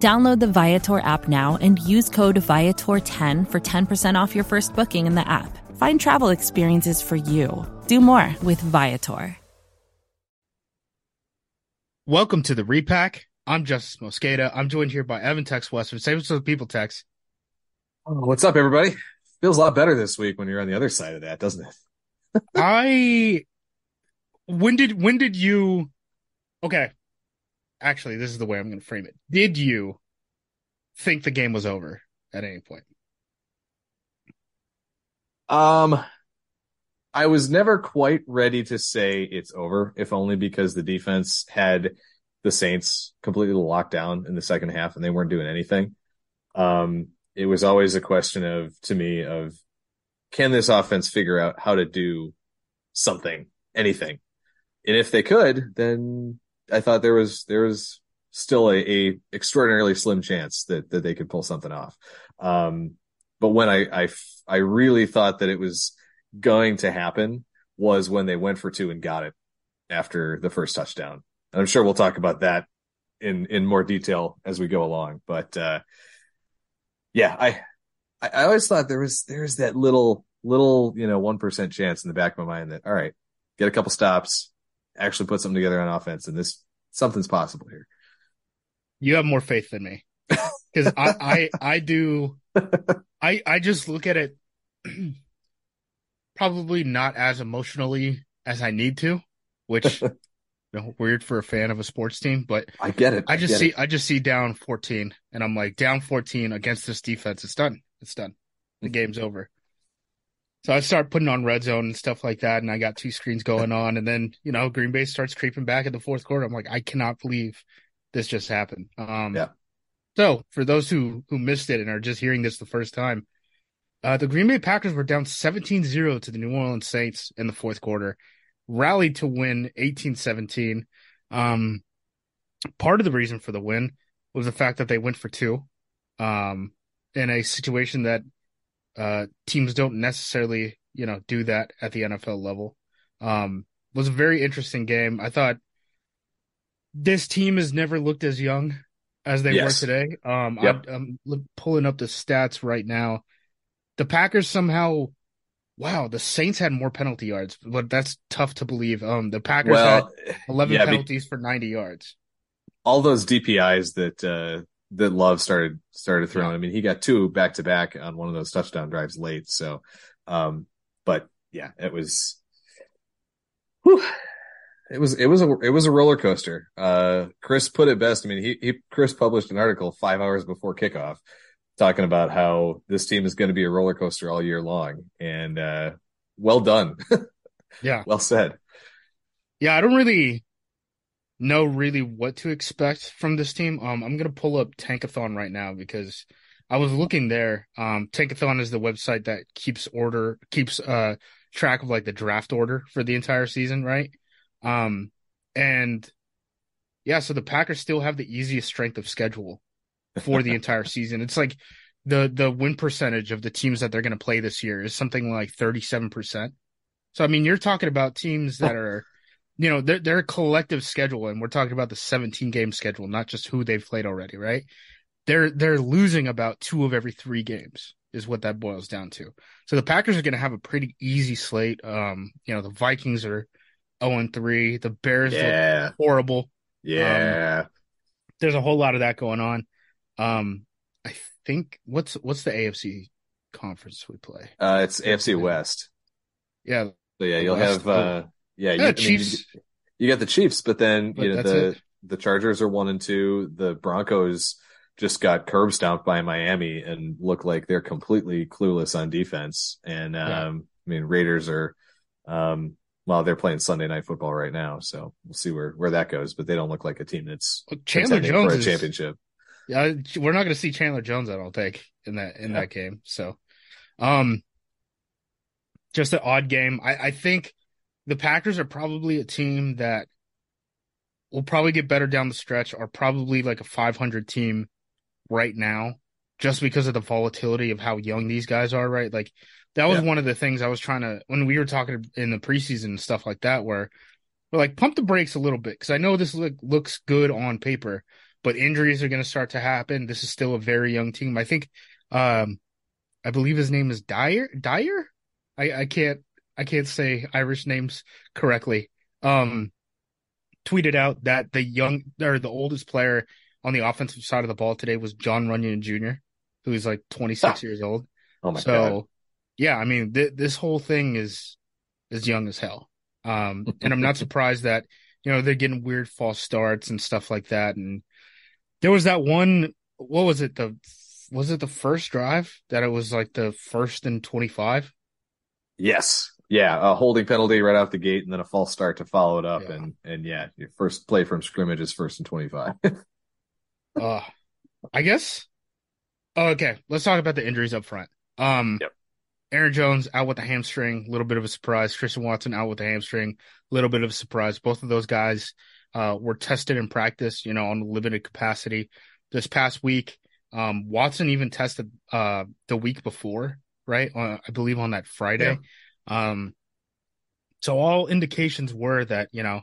Download the Viator app now and use code Viator10 for 10% off your first booking in the app. Find travel experiences for you. Do more with Viator. Welcome to the Repack. I'm Justis Mosqueda. I'm joined here by Evan Tex Western. Say what's the people, Tex. Oh, what's up, everybody? Feels a lot better this week when you're on the other side of that, doesn't it? I when did when did you okay actually, this is the way I'm going to frame it. Did you think the game was over at any point? Um, I was never quite ready to say it's over, if only because the defense had the Saints completely locked down in the second half and they weren't doing anything. Um, it was always a question of, to me, of can this offense figure out how to do something, anything? And if they could, then I thought there was there was still a, a extraordinarily slim chance that that they could pull something off. Um, but when I, I I really thought that it was going to happen was when they went for two and got it after the first touchdown. And I'm sure we'll talk about that in in more detail as we go along. But uh, yeah, I I always thought there was there's that little little you know one percent chance in the back of my mind that all right, get a couple stops, actually put something together on offense, and this something's possible here. You have more faith than me because I, I I do I I just look at it probably not as emotionally as I need to, which you know, weird for a fan of a sports team, but I get it. I just I see it. I just see down 14 and I'm like down 14 against this defense. It's done. It's done. The Mm-hmm. game's over. So I start putting on red zone and stuff like that, and I got two screens going on, and then you know Green Bay starts creeping back in the fourth quarter. I'm like, I cannot believe this just happened. Um, Yeah. So for those who who missed it and are just hearing this the first time, uh, the Green Bay Packers were down 17-0 to the New Orleans Saints in the fourth quarter, rallied to win 18-17. Um, part of the reason for the win was the fact that they went for two, um, in a situation that uh, teams don't necessarily, you know, do that at the NFL level. Um, was a very interesting game. I thought this team has never looked as young as they Yes. were today. Um, Yep. I, I'm pulling up the stats right now. The Packers somehow, wow, the Saints had more penalty yards, but that's tough to believe. Um, the Packers well, had 11 yeah, be- penalties for 90 yards. all those DPIs that uh, that Love started started throwing. I mean, he got two back to back on one of those touchdown drives late. So, um, but yeah, it was. whew, it was it was a it was a roller coaster. Uh, Chris put it best. I mean, he, he Chris published an article five hours before kickoff talking about how this team is going to be a roller coaster all year long, and uh, well done, Yeah. well said. Yeah, I don't really know really what to expect from this team. Um, I'm gonna pull up Tankathon right now because I was looking there. Um, Tankathon is the website that keeps order keeps uh track of like the draft order for the entire season, right? Um, and yeah, so the Packers still have the easiest strength of schedule for the entire season. It's like the the win percentage of the teams that they're gonna play this year is something like 37%. So I mean, you're talking about teams that are you know, their their collective schedule, and we're talking about the 17 game schedule, not just who they've played already, right? They're they're losing about two of every three games, is what that boils down to. So the Packers are going to have a pretty easy slate. Um, you know, the Vikings are 0 and 3, the Bears Yeah, look horrible. yeah. There's a whole lot of that going on. Um, I think what's what's the AFC conference we play? uh, it's AFC West. Yeah, So yeah, you'll West, have uh yeah, you, yeah, I mean, Chiefs. you, you got the Chiefs, but then But you know the it. the Chargers are one and two. The Broncos just got curb stomped by Miami and look like they're completely clueless on defense. And um Yeah. I mean Raiders are um well they're playing Sunday night football right now, so we'll see where where that goes. But they don't look like a team that's Chandler contending Jones for a is, championship. Yeah, we're not going to see Chandler Jones. I don't think in that in Yeah. that game. So, Um, just an odd game. I, I think the Packers are probably a team that will probably get better down the stretch, are probably like a 500 team right now, just because of the volatility of how young these guys are, right? Like that was Yeah. one of the things I was trying to when we were talking in the preseason and stuff like that, where we're like pump the brakes a little bit because I know this look, looks good on paper, but injuries are going to start to happen. This is still a very young team. I think, um, I believe his name is Dyer. Dyer, I, I can't I can't say Irish names correctly. Um, tweeted out that the young or the oldest player on the offensive side of the ball today was Jon Runyan Jr., who is like 26 years old. Oh my so, god. So, yeah, I mean, th- this whole thing is is young as hell. Um, and I'm not surprised that you know they're getting weird false starts and stuff like that. And there was that one. What was it? The was it the first drive that it was like the first and 25? Yes. Yeah, a holding penalty right off the gate and then a false start to follow it up Yeah. and and yeah, your first play from scrimmage is first and 25. Uh, I guess. Oh, okay, let's talk about the injuries up front. Um, Yep. Aaron Jones out with a hamstring, a little bit of a surprise. Christian Watson out with a hamstring, a little bit of a surprise. Both of those guys uh, were tested in practice, you know, on limited capacity this past week. Um, Watson even tested uh, the week before, right? Uh, I believe on that Friday. Um, so all indications were that you know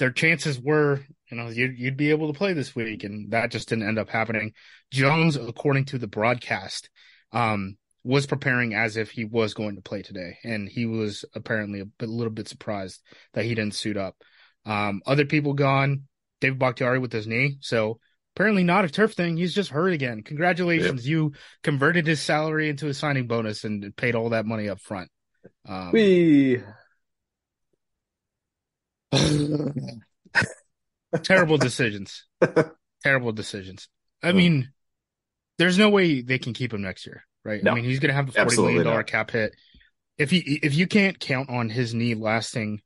their chances were, you know, you'd, you'd be able to play this week, and that just didn't end up happening. Jones, according to the broadcast, um, was preparing as if he was going to play today, and he was apparently a, bit, a little bit surprised that he didn't suit up. Um, other people gone. David Bakhtiari with his knee, so apparently not a turf thing. He's just hurt again. Congratulations, you converted his salary into a signing bonus and paid all that money up front. Um, we terrible decisions. terrible decisions. I mean, there's no way they can keep him next year, right? No. I mean, he's going to have the forty million dollar cap hit. If he if you can't count on his knee lasting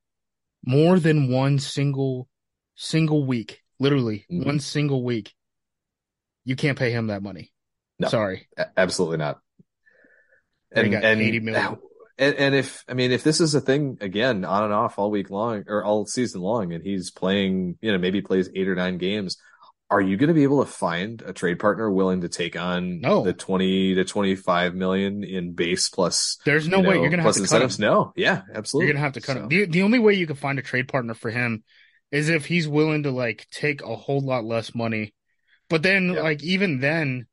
more than one single single week, literally Mhm. one single week, you can't pay him that money. No. Sorry. A- Absolutely not. And got and, 80 million. And and if I mean if this is a thing again on and off all week long or all season long and he's playing you know maybe plays eight or nine games are you going to be able to find a trade partner willing to take on No. the 20 to 25 million in base plus There's no you way you're going to have to cut him. no yeah absolutely You're gonna have to cut So, him. The the only way you can find a trade partner for him is if he's willing to like take a whole lot less money. But then Yeah. like even then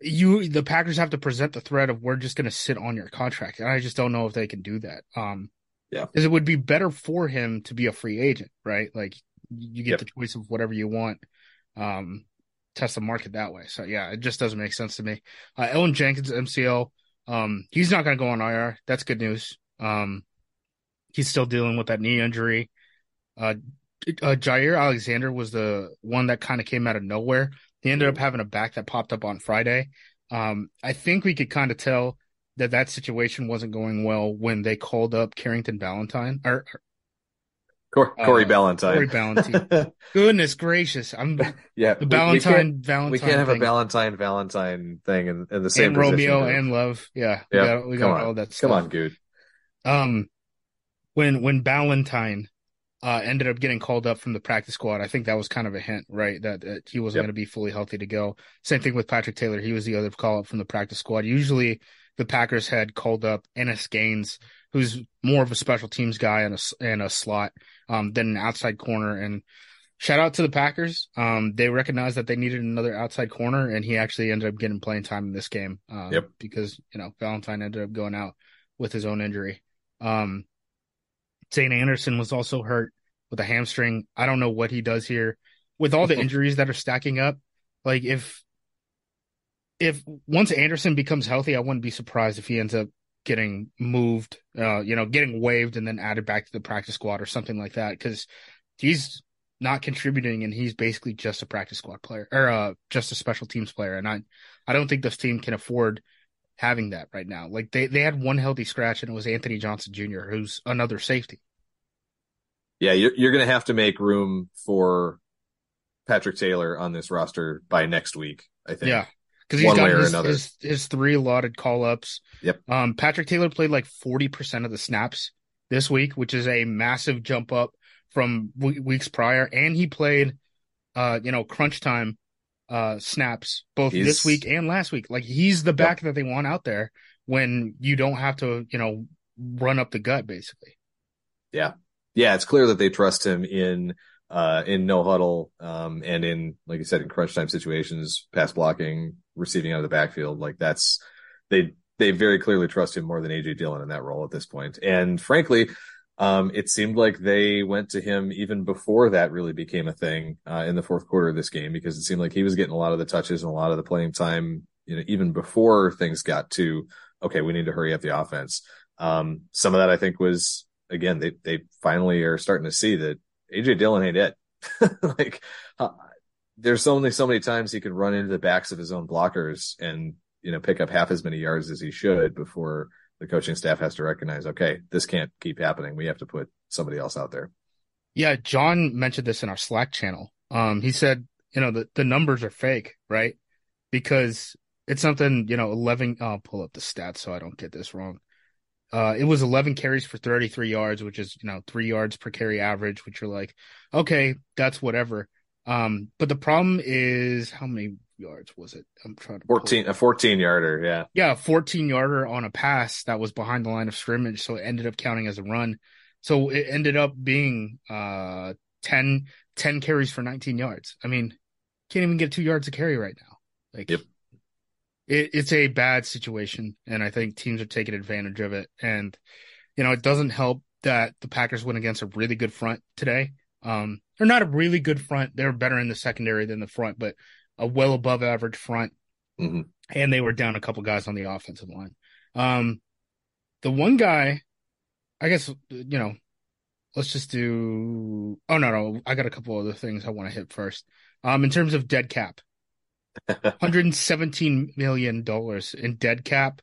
you the Packers have to present the threat of we're just gonna sit on your contract. And I just don't know if they can do that. Um Yeah. because it would be better for him to be a free agent, right? Like you get Yep. the choice of whatever you want. Um test the market that way. So yeah, it just doesn't make sense to me. Uh Elgton Jenkins MCL um, he's not going to go on IR. That's good news. Um, he's still dealing with that knee injury. Uh, uh, Jaire Alexander was the one that kind of came out of nowhere. He ended up having a back that popped up on Friday. Um, I think we could kind of tell that that situation wasn't going well when they called up Carrington Ballantyne or, or Cor- Corey Uh, Ballantyne Corey Ballantyne. goodness gracious, I'm yeah the we- we Ballantyne Valentine. we can't have a thing. Valentine Valentine thing in, in the same and position, Romeo but- and Love. Yeah, we Yeah, got we come got on. all that stuff. come on dude. Um, when when Ballantyne uh ended up getting called up from the practice squad, I think that was kind of a hint, right? That, that he wasn't Yep. going to be fully healthy to go. Same thing with Patrick Taylor; he was the other call up from the practice squad. Usually, the Packers had called up Innis Gaines, who's more of a special teams guy and a and a slot um than an outside corner. And shout out to the Packers. Um, they recognized that they needed another outside corner, and he actually ended up getting playing time in this game. Um, Yep. because you know Valentine ended up going out with his own injury. Um, Zayne Anderson was also hurt with a hamstring. I don't know what he does here with all the injuries that are stacking up. Like if if once Anderson becomes healthy, I wouldn't be surprised if he ends up getting moved, uh, you know, getting waived and then added back to the practice squad or something like that because he's not contributing and he's basically just a practice squad player or uh, just a special teams player. And I, I don't think this team can afford having that right now. Like they, they had one healthy scratch and it was Anthony Johnson Jr., who's another safety. Yeah, you're you're gonna have to make room for Patrick Taylor on this roster by next week. I think. Yeah. because he's One got way or his, another. his his three allotted call ups. Yep. Um, Patrick Taylor played like forty percent of the snaps this week, which is a massive jump up from w- weeks prior, and he played, uh, you know, crunch time, uh, snaps both He's- this week and last week. Like he's the back that they want out there when you don't have to, you know, run up the gut basically. Yeah, it's clear that they trust him in uh in no huddle um and in like you said in crunch time situations, pass blocking, receiving out of the backfield. Like that's they they very clearly trust him more than AJ Dillon in that role at this point. And frankly, um it seemed like they went to him even before that really became a thing uh in the fourth quarter of this game because it seemed like he was getting a lot of the touches and a lot of the playing time, you know, even before things got to okay, we need to hurry up the offense. Um some of that I think was again, they they finally are starting to see that AJ Dillon ain't it. like, uh, there's only so many times he could run into the backs of his own blockers and you know pick up half as many yards as he should before the coaching staff has to recognize, okay, this can't keep happening. We have to put somebody else out there. Yeah, John mentioned this in our Slack channel. Um, he said, you know, the, the numbers are fake, right? Because it's something, you know, 11, I'll pull up the stats so I don't get this wrong. Uh, it was 11 carries for 33 yards, which is, you know, three yards per carry average, which you're like, okay, that's whatever. Um, but the problem is how many yards was it? I'm trying to pull 14, a 14 yarder. Yeah. yeah, a 14 yarder on a pass that was behind the line of scrimmage, so it ended up counting as a run. So it ended up being uh 10, 10 carries for 19 yards. I mean, can't even get two yards a carry right now. Like, Yep. It, it's a bad situation, and I think teams are taking advantage of it. And you know, it doesn't help that the Packers went against a really good front today. Um, they're not a really good front. They're better in the secondary than the front, but a well above average front hmm and they were down a couple guys on the offensive line. Um, the one guy, I guess, you know, let's just do. Oh no, no, I got a couple other things I want to hit first. Um, in terms of dead cap, 117 million dollars in dead cap,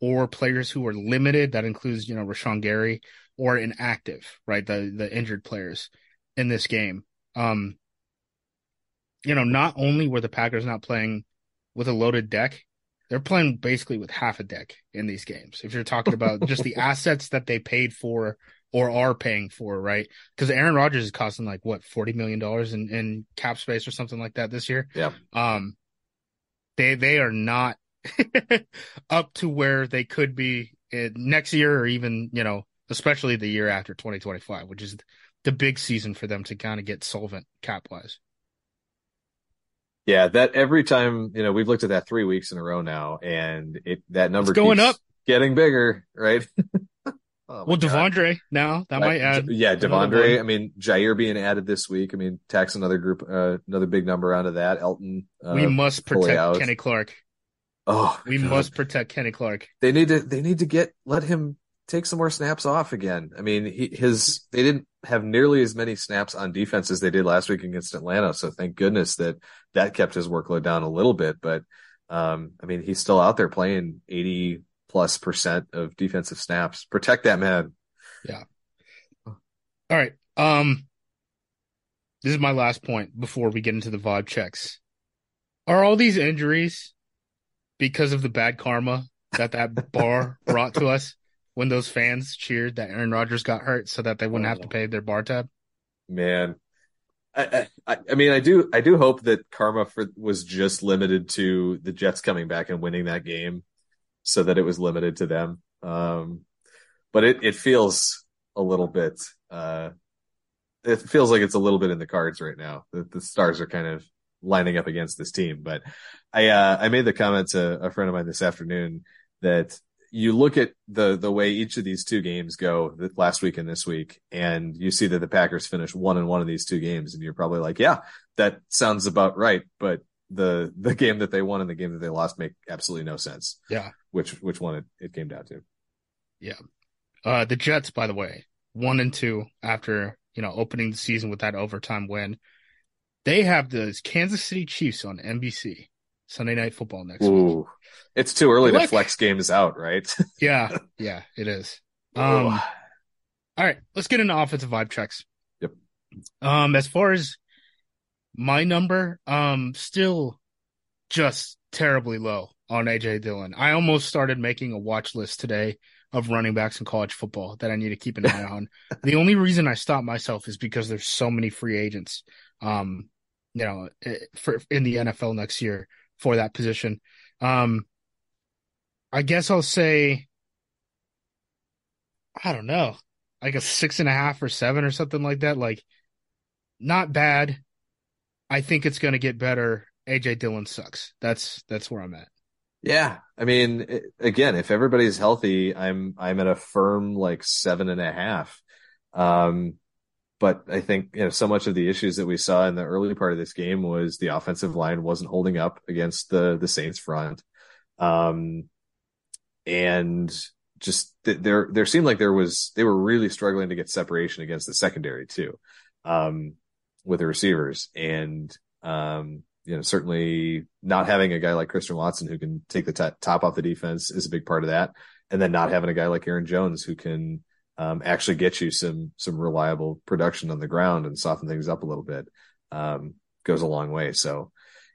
or players who are limited. That includes, you know, Rashan Gary or inactive, right? The the injured players in this game. Um, you know, not only were the Packers not playing with a loaded deck, they're playing basically with half a deck in these games. If you're talking about just the assets that they paid for or are paying for, right? Because Aaron Rodgers is costing like what forty million dollars in, in cap space or something like that this year. Yeah. Um, they they are not up to where they could be next year or even you know especially the year after 2025, which is the big season for them to kind of get solvent cap wise. Yeah. That every time, you know, we've looked at that three weeks in a row now and it, that number It's going up. getting bigger, right? Oh, Well, God. De'Vondre now that might add. yeah, De'Vondre. I mean, Jaire being added this week. I mean, tax another group, uh, another big number onto that. Elgton. Uh, we must protect out. Kenny Clark. Oh, We God. must protect Kenny Clark. They need to. They need to get let him take some more snaps off again. I mean, he, his they didn't have nearly as many snaps on defense as they did last week against Atlanta. So thank goodness that that kept his workload down a little bit. But um, I mean, he's still out there playing eighty plus percent of defensive snaps. Protect that man. Yeah. All right. Um, this is my last point before we get into the vibe checks. Are all these injuries because of the bad karma that that bar brought to us when those fans cheered that Aaron Rodgers got hurt so that they wouldn't have to pay their bar tab? Man. I, I I mean I do I do hope that karma for was just limited to the Jets coming back and winning that game so that it was limited to them. Um but it it feels a little bit uh it feels like it's a little bit in the cards right now. The, the stars are kind of lining up against this team, but I uh I made the comment to a friend of mine this afternoon that you look at the the way each of these two games go last week and this week, and you see that the Packers finished one and one of these two games, and you're probably like, yeah, that sounds about right. But the the game that they won and the game that they lost make absolutely no sense. Yeah. Which which one it, it came down to. Yeah. Uh, the Jets, by the way, one and two after, you know, opening the season with that overtime win. They have the Kansas City Chiefs on NBC Sunday night football next week. Ooh, it's too early to flex games out, right? Yeah. Yeah, it is. Ooh. Um, All right, let's get into offensive vibe checks. Yep. Um, as far as my number, um, still just terribly low on AJ Dillon. I almost started making a watch list today of running backs in college football that I need to keep an eye on. the only reason I stopped myself is because there's so many free agents, um, you know, for in the NFL next year for that position. Um, I guess I'll say, I don't know, like a six and a half or seven or something like that. Like, not bad. I think it's going to get better. AJ Dillon sucks. That's that's where I'm at. Yeah, I mean, again, if everybody's healthy, I'm I'm at a firm like seven and a half. Um, but I think you know so much of the issues that we saw in the early part of this game was the offensive line wasn't holding up against the the Saints front, um, and just there there seemed like there was they were really struggling to get separation against the secondary too, um, with the receivers and um you know, certainly not having a guy like Christian Watson who can take the t- top off the defense is a big part of that. And then not having a guy like Aaron Jones who can um, actually get you some some reliable production on the ground and soften things up a little bit um, goes a long way. So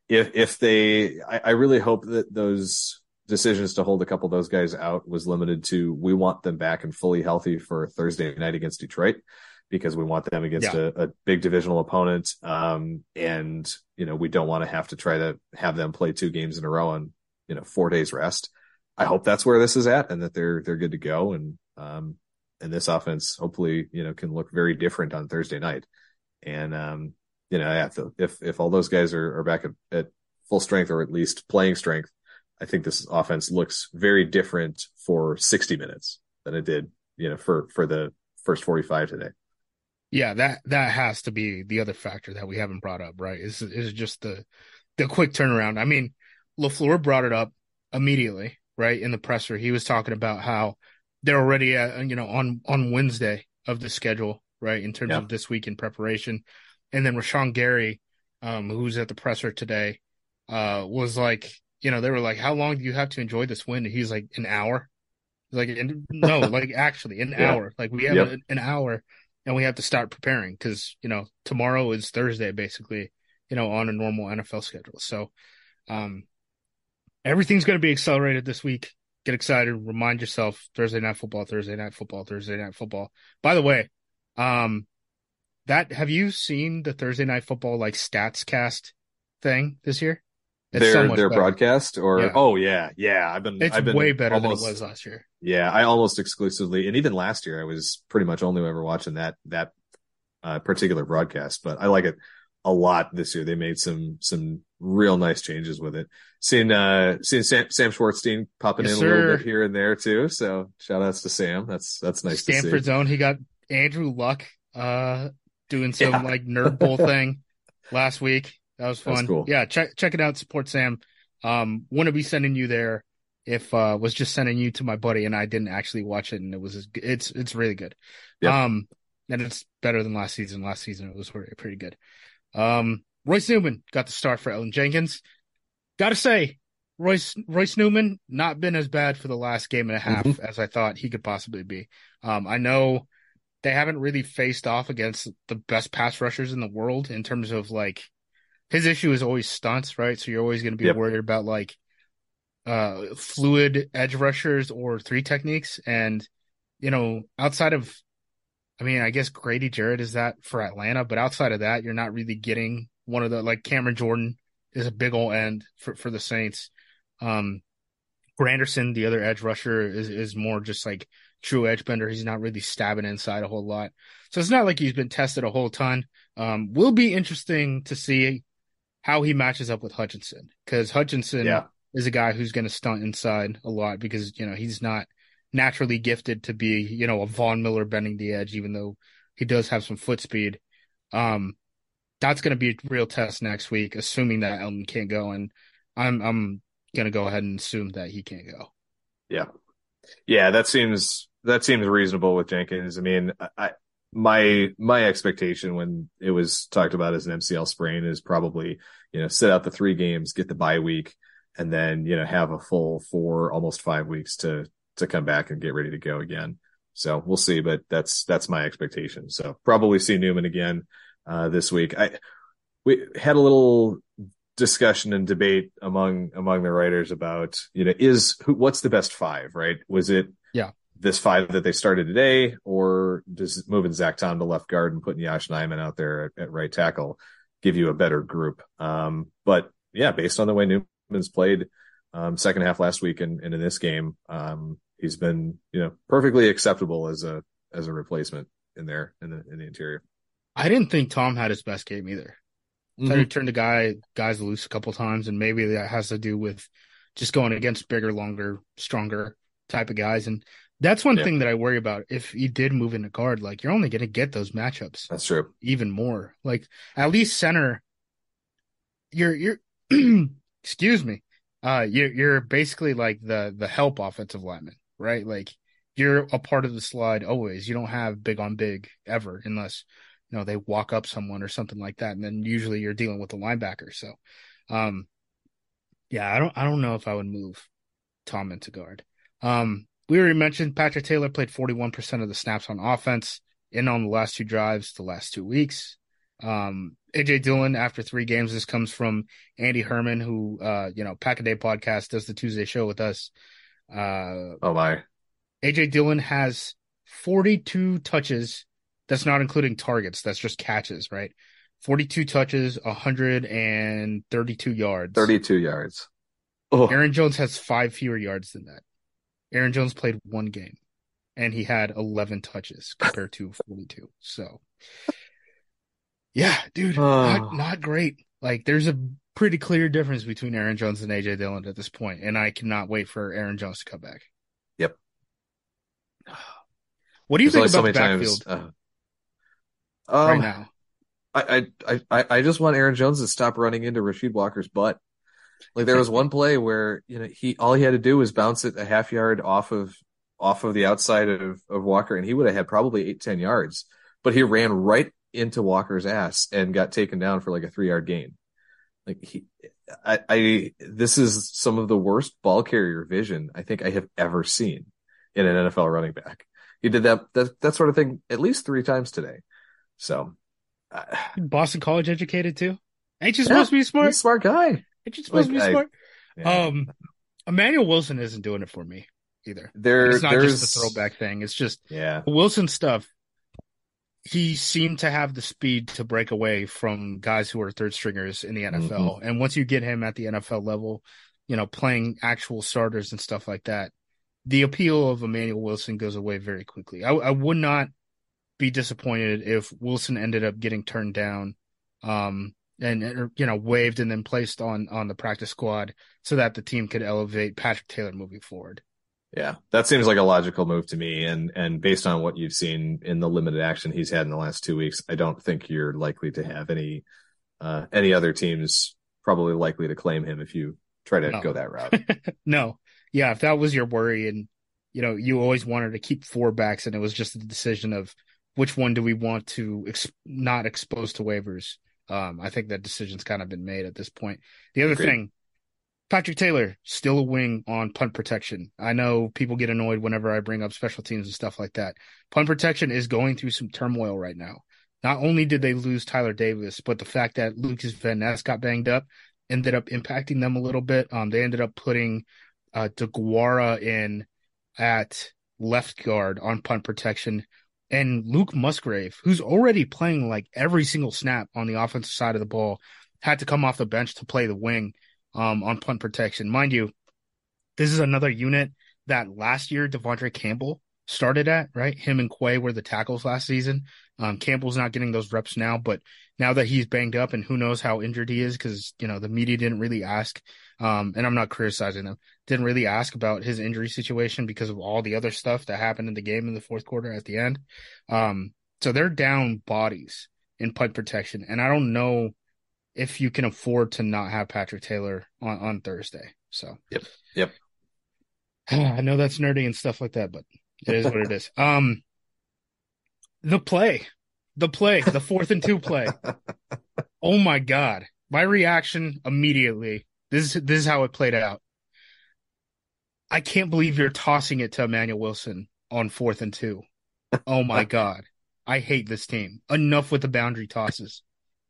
if if they, I, I really hope that those decisions to hold a couple of those guys out was limited to we want them back and fully healthy for Thursday night against Detroit because we want them against yeah. a, a, big divisional opponent. Um, and, you know, we don't want to have to try to have them play two games in a row on, you know, four days rest. I hope that's where this is at and that they're, they're good to go. And, um, and this offense hopefully, you know, can look very different on Thursday night. And, um, you know, to, if, if all those guys are, are back at, at full strength or at least playing strength, I think this offense looks very different for 60 minutes than it did, you know, for, for the first 45 today. Yeah, that that has to be the other factor that we haven't brought up, right? Is is just the the quick turnaround. I mean, LaFleur brought it up immediately, right? In the presser, he was talking about how they're already at, you know on on Wednesday of the schedule, right? In terms yeah. of this week in preparation, and then Rashan Gary, um, who's at the presser today, uh, was like, you know, they were like, "How long do you have to enjoy this win?" And he's like, "An hour." Like, no, like actually, an yeah. hour. Like we have yep. an hour and we have to start preparing because you know tomorrow is Thursday basically, you know, on a normal NFL schedule. So, um, everything's going to be accelerated this week. Get excited. Remind yourself Thursday night football, Thursday night football, Thursday night football. By the way, um, that have you seen the Thursday night football like stats cast thing this year? It's their so their better. broadcast or yeah. oh yeah yeah I've been it's I've been way better almost, than it was last year. Yeah, I almost exclusively and even last year I was pretty much only ever watching that that uh, particular broadcast, but I like it a lot this year. They made some some real nice changes with it. Seeing uh seeing Sam, Sam Schwartzstein popping yes, in a little bit here and there too. So shout outs to Sam. That's that's nice. Stanford Zone. He got Andrew Luck uh doing some yeah. like nerd bowl thing last week. That was fun. Cool. Yeah, check check it out. Support Sam. Um, wouldn't be sending you there if uh was just sending you to my buddy and I didn't actually watch it and it was it's it's really good. Yeah. Um, and it's better than last season. Last season it was pretty pretty good. Um, Royce Newman got the start for Elgton Jenkins. Got to say, Royce Royce Newman not been as bad for the last game and a half mm-hmm. as I thought he could possibly be. Um, I know they haven't really faced off against the best pass rushers in the world in terms of like his issue is always stunts, right? So you're always going to be yep. worried about like uh fluid edge rushers or three techniques. And, you know, outside of, I mean, I guess Grady Jarrett is that for Atlanta, but outside of that, you're not really getting one of the, like Cameron Jordan is a big old end for, for the Saints. Um, Granderson, the other edge rusher, is, is more just like true edge bender. He's not really stabbing inside a whole lot. So it's not like he's been tested a whole ton. Um, will be interesting to see how he matches up with Hutchinson because Hutchinson yeah. is a guy who's going to stunt inside a lot because you know he's not naturally gifted to be you know a Von Miller bending the edge, even though he does have some foot speed. Um, that's going to be a real test next week, assuming that Elgton can't go, and I'm I'm going to go ahead and assume that he can't go. Yeah, yeah, that seems that seems reasonable with Jenkins. I mean, I my my expectation when it was talked about as an MCL sprain is probably you know sit out the three games, get the bye week, and then you know have a full four almost five weeks to to come back and get ready to go again. So we'll see, but that's that's my expectation. So probably see Newman again uh, this week. I we had a little discussion and debate among among the writers about you know is who what's the best five right was it yeah this five that they started today or does moving Zach Tom to left guard and putting Yosh Nijman out there at, at, right tackle give you a better group um but yeah based on the way Newman's played um second half last week and, and in this game um he's been you know perfectly acceptable as a as a replacement in there in the in the interior I didn't think Tom had his best game either mm-hmm. he turned the guy guys loose a couple times, and maybe that has to do with just going against bigger, longer, stronger type of guys. And that's one yeah. thing that I worry about. If he did move into guard, like you're only going to get those matchups. That's true. Even more, like at least center. You're you're excuse me. Uh, you're you're basically like the the help offensive lineman, right? Like you're a part of the slide always. You don't have big on big ever, unless you know, they walk up someone or something like that. And then usually you're dealing with the linebacker. So, um, yeah, I don't, I don't know if I would move Tom into guard. Um, we already mentioned Patrick Taylor played 41% of the snaps on offense in on the last two drives, the last two weeks. Um, AJ Dillon after three games, this comes from Andy Herman, who, uh, you know, Pack a Day podcast does the Tuesday show with us. Uh, oh my. AJ Dillon has 42 touches that's not including targets. That's just catches, right? 42 touches, 132 yards. 32 yards. Oh. Aaron Jones has five fewer yards than that. Aaron Jones played one game and he had 11 touches compared to 42. So, yeah, dude, oh. not, not great. Like, there's a pretty clear difference between Aaron Jones and AJ Dillon at this point, and I cannot wait for Aaron Jones to come back. Yep. What do you There's think about so the backfield? Times, uh, um, right now. I, I, I, I just want Aaron Jones to stop running into Rasheed Walker's butt. Like there was one play where you know he all he had to do was bounce it a half yard off of off of the outside of, of Walker, and he would have had probably eight ten yards. But he ran right into Walker's ass and got taken down for like a three yard gain. Like he, I, I this is some of the worst ball carrier vision I think I have ever seen in an NFL running back. He did that that that sort of thing at least three times today. So, uh, Boston College educated too. Ain't you supposed yeah, to be smart? smart guy. Ain't you supposed like, to be smart? I, yeah. Um, Emmanuel Wilson isn't doing it for me either. There, it's not just the throwback thing. It's just yeah, Wilson stuff. He seemed to have the speed to break away from guys who are third stringers in the NFL. Mm-hmm. And once you get him at the NFL level, you know, playing actual starters and stuff like that, the appeal of Emmanuel Wilson goes away very quickly. I, I would not be disappointed if Wilson ended up getting turned down, um, and you know waived and then placed on on the practice squad so that the team could elevate Patrick Taylor moving forward. Yeah, that seems like a logical move to me. And and based on what you've seen in the limited action he's had in the last two weeks, I don't think you're likely to have any uh, any other teams probably likely to claim him if you try to no. go that route. no, yeah, if that was your worry, and you know you always wanted to keep four backs, and it was just the decision of which one do we want to ex- not expose to waivers? Um, I think that decision's kind of been made at this point. The other Agreed. thing, Patrick Taylor, still a wing on punt protection. I know people get annoyed whenever I bring up special teams and stuff like that. Punt protection is going through some turmoil right now. Not only did they lose Tyler Davis, but the fact that Lukas Van Ness got banged up ended up impacting them a little bit. Um, they ended up putting uh, DeGuara in at left guard on punt protection and Luke Musgrave, who's already playing like every single snap on the offensive side of the ball, had to come off the bench to play the wing um, on punt protection. Mind you, this is another unit that last year De'Vondre Campbell started at, right? Him and Quay were the tackles last season. Um, Campbell's not getting those reps now, but now that he's banged up and who knows how injured he is, because you know the media didn't really ask, um, and I'm not criticizing them, didn't really ask about his injury situation because of all the other stuff that happened in the game in the fourth quarter at the end. Um, so they're down bodies in punt protection, and I don't know if you can afford to not have Patrick Taylor on on Thursday. So yep, yep. I know that's nerdy and stuff like that, but it is what it is. Um, the play, the play, the fourth and two play. Oh my god! My reaction immediately. This is this is how it played out. I can't believe you're tossing it to Emmanuel Wilson on fourth and two. Oh my god! I hate this team. Enough with the boundary tosses.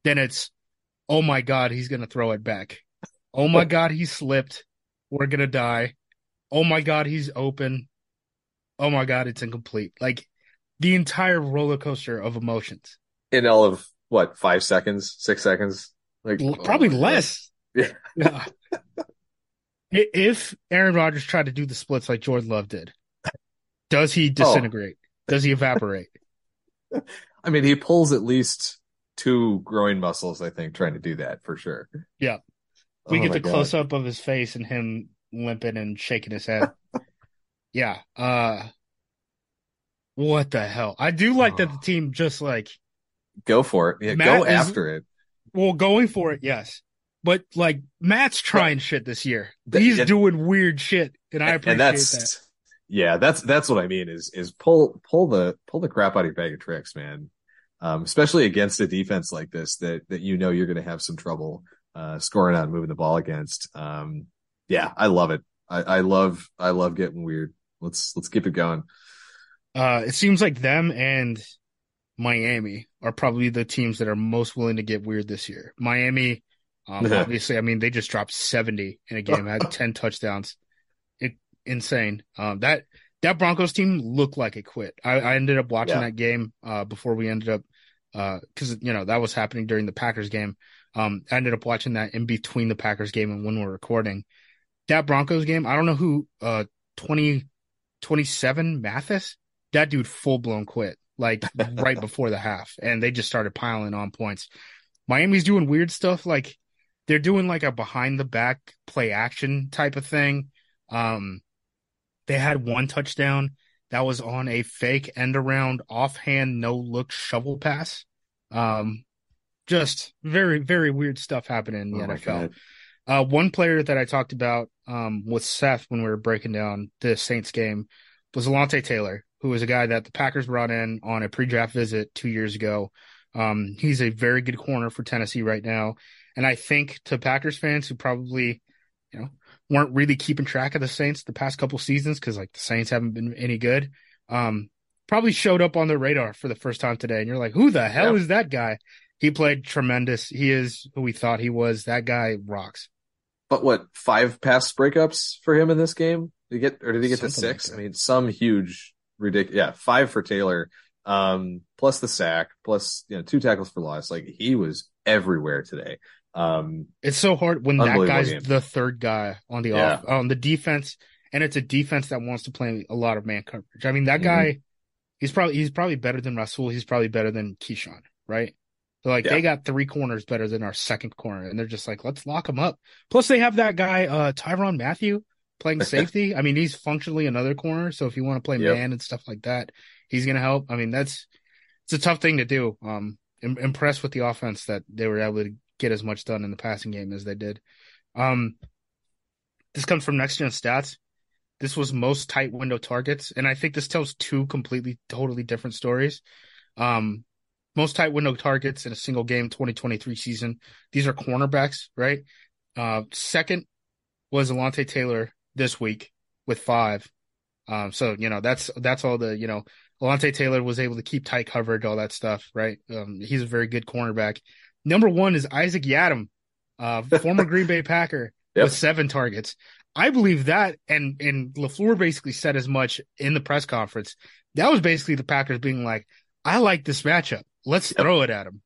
Then it's oh my God, he's going to throw it back. Oh my God, he slipped. We're going to die. Oh my God, he's open. Oh my God, it's incomplete. Like the entire roller coaster of emotions. In all of what, five seconds, six seconds? Like probably oh less. God. Yeah. if Aaron Rodgers tried to do the splits like Jordan Love did, does he disintegrate? Oh. Does he evaporate? I mean, he pulls at least two groin muscles, I think, trying to do that for sure. Yeah. We oh get the close up of his face and him limping and shaking his head. yeah. Uh what the hell? I do like that the team just like go for it. Yeah, Matt go is, after it. Well, going for it, yes. But like Matt's trying right. shit this year. He's doing weird shit, and I appreciate and that's, that. Yeah, that's that's what I mean. Is is pull pull the pull the crap out of your bag of tricks, man. Um, especially against a defense like this that that you know you're going to have some trouble uh, scoring and moving the ball against. Um, yeah, I love it. I, I love I love getting weird. Let's let's keep it going. Uh, it seems like them and Miami are probably the teams that are most willing to get weird this year. Miami, um, obviously, I mean, they just dropped 70 in a game, had 10 touchdowns. It, insane. Um, that, that Broncos team looked like it quit. I, I ended up watching yeah. that game, uh, before we ended up, uh, cause, you know, that was happening during the Packers game. Um, I ended up watching that in between the Packers game and when we're recording. That Broncos game, I don't know who, uh, 20, 27 Mathis, that dude full blown quit like right before the half and they just started piling on points. Miami's doing weird stuff like they're doing like a behind the back play action type of thing. Um, they had one touchdown that was on a fake end around offhand no look shovel pass. Um, just very very weird stuff happening in the oh NFL. Uh, one player that I talked about um, with Seth when we were breaking down the Saints game was Alontae Taylor, who was a guy that the Packers brought in on a pre-draft visit two years ago. Um, he's a very good corner for Tennessee right now, and I think to Packers fans who probably, you know, weren't really keeping track of the Saints the past couple seasons because like the Saints haven't been any good. Um, probably showed up on their radar for the first time today, and you're like, who the hell yeah. is that guy? He played tremendous. He is who we thought he was. That guy rocks. But what five pass breakups for him in this game? Did he get or did he get Something to six? Like I mean, some huge ridiculous. Yeah, five for Taylor, um, plus the sack, plus you know two tackles for loss. Like he was everywhere today. Um, it's so hard when that guy's game. the third guy on the yeah. off on the defense, and it's a defense that wants to play a lot of man coverage. I mean, that mm-hmm. guy, he's probably he's probably better than Rasul. He's probably better than Keisean, right? So like yeah. they got three corners better than our second corner, and they're just like, let's lock him up. Plus, they have that guy, uh, Tyrann Mathieu, playing safety. I mean, he's functionally another corner. So if you want to play yep. man and stuff like that, he's going to help. I mean, that's it's a tough thing to do. Um, I'm impressed with the offense that they were able to get as much done in the passing game as they did. Um, this comes from Next Gen Stats. This was most tight window targets, and I think this tells two completely, totally different stories. Um, most tight window targets in a single game 2023 season. These are cornerbacks, right? Uh, second was Alontae Taylor this week with five. Um, so you know that's that's all the you know Alontae Taylor was able to keep tight coverage, all that stuff, right? Um, he's a very good cornerback. Number one is Isaac Yiadom, uh, former Green Bay Packer yep. with seven targets. I believe that, and and Lafleur basically said as much in the press conference. That was basically the Packers being like, "I like this matchup. Let's yep. throw it at him."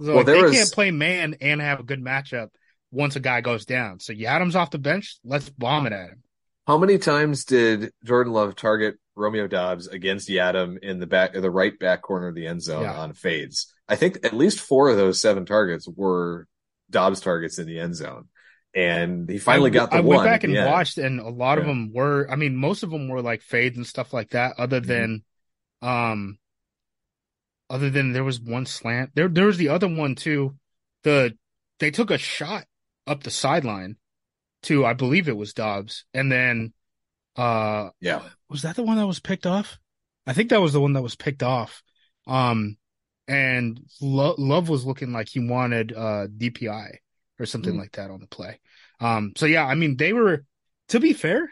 So well, like, they was... can't play man and have a good matchup once a guy goes down. So Yiadom's off the bench. Let's bomb it at him. How many times did Jordan Love target Romeo Doubs against Yiadom in the back, the right back corner of the end zone yeah. on fades? I think at least four of those seven targets were Doubs targets in the end zone. And he finally I, got the one. I went back and watched, and a lot yeah. of them were. I mean, most of them were like fades and stuff like that. Other mm-hmm. than, mm-hmm. um, other than there was one slant. There, there was the other one too. The they took a shot up the sideline to I believe it was Doubs, and then uh yeah, was that the one that was picked off? I think that was the one that was picked off. Um, and Lo- Love was looking like he wanted uh DPI or something mm. like that on the play. Um, so yeah, I mean they were to be fair,